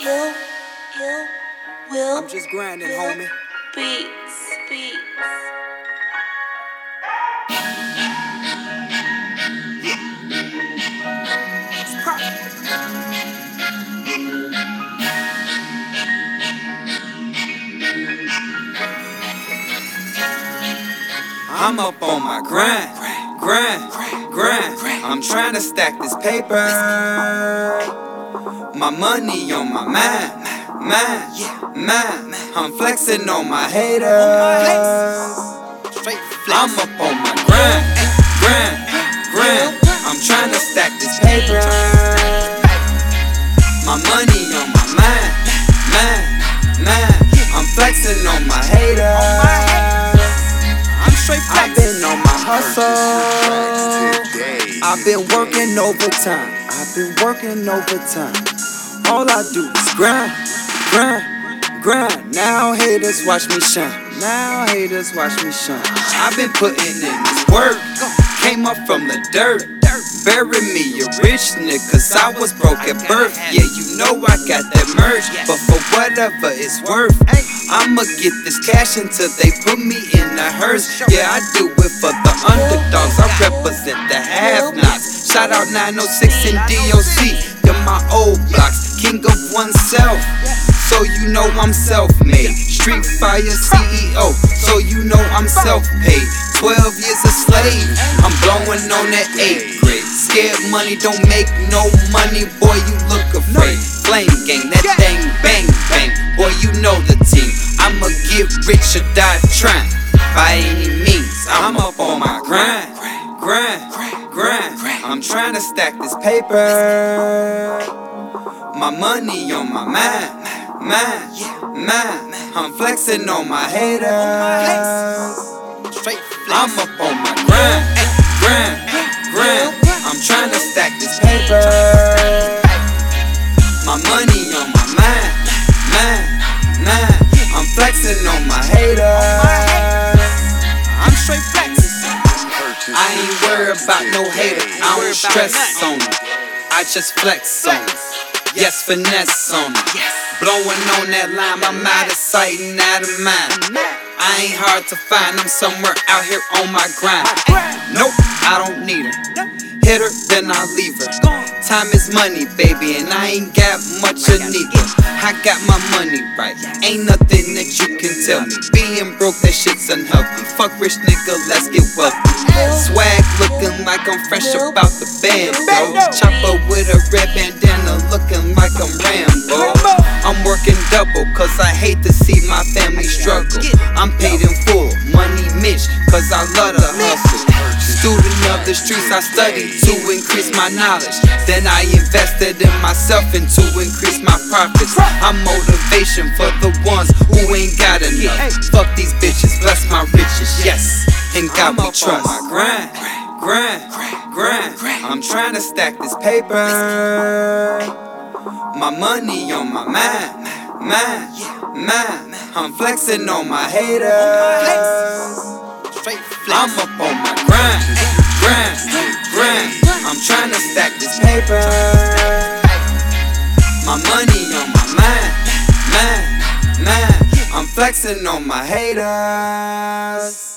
You, you, will. I'm just grinding, homie. Beats, beats. I'm up on my grind, grind, grind. I'm trying to stack this paper. My money on my mind, mind, mind. I'm flexing on my haters. I'm up on my grind, grind, grind. I'm trying to stack this paper. My money on my mind, mind, mind. I'm flexing on my haters. I'm straight I've flex. been on my hustle. I've been working overtime. I've been working overtime. All I do is grind, grind, grind. Now haters watch me shine. Now haters watch me shine. I've been putting in this work. Came up from the dirt. Bury me a rich nigga, cause I was broke at birth. Yeah, you know I got that merch, but for whatever it's worth, I'ma get this cash until they put me in a hearse. Yeah, I do it for the underdogs, I represent the have nots. Shout out 906 and DOC, they're my old blocks, king of oneself. So you know I'm self-made. Street Fire CEO, so you know I'm self-paid. 12 years a slave, I'm blowing on that 8th grade. Scared money don't make no money, boy, you look afraid. Flame gang, that thing bang bang, boy, you know the team. I'ma get rich or die trying, by any means. I'm up on my grind, grind, grind. I'm trying to stack this paper. My money on my mind, mind, mind. I'm flexing on my haters. Straight flex. I'm up on my grind, grind, grind. I'm trying to stack this paper. My money on my mind, mind, mind. I'm flexing on my haters. I'm straight flex. I ain't worried about no hater. I don't stress on them. I just flex on them. Yes, finesse on them. Blowing on that line, I'm out of sight and out of mind. I ain't hard to find, I'm somewhere out here on my grind. Nope, I don't need her. Hit her, then I leave her. Time is money, baby, and I ain't got much of neither. I got my money right, ain't nothing that you can tell me. Being broke, that shit's unhealthy. Fuck rich nigga, let's get wealthy. Swag looking like I'm fresh about the band, bro. Chopper with a red bandana, looking like I'm Rambo. I'm working double, cause I hate to see my family struggle. I'm paid in full, money Mitch, cause I love to hustle. Student of the streets, I studied to increase my knowledge. Then I invested in myself and to increase my profits. I'm motivation for the ones who ain't got enough. Fuck these bitches, bless my riches, yes. And God we trust. My grind, grind, grind. I'm trying to stack this paper. My money on my mind, mind, mind. I'm flexing on my haters. I'm up on my grind, grind, grind. I'm trying to stack this paper. My money on my mind, mind, mind. I'm flexing on my haters.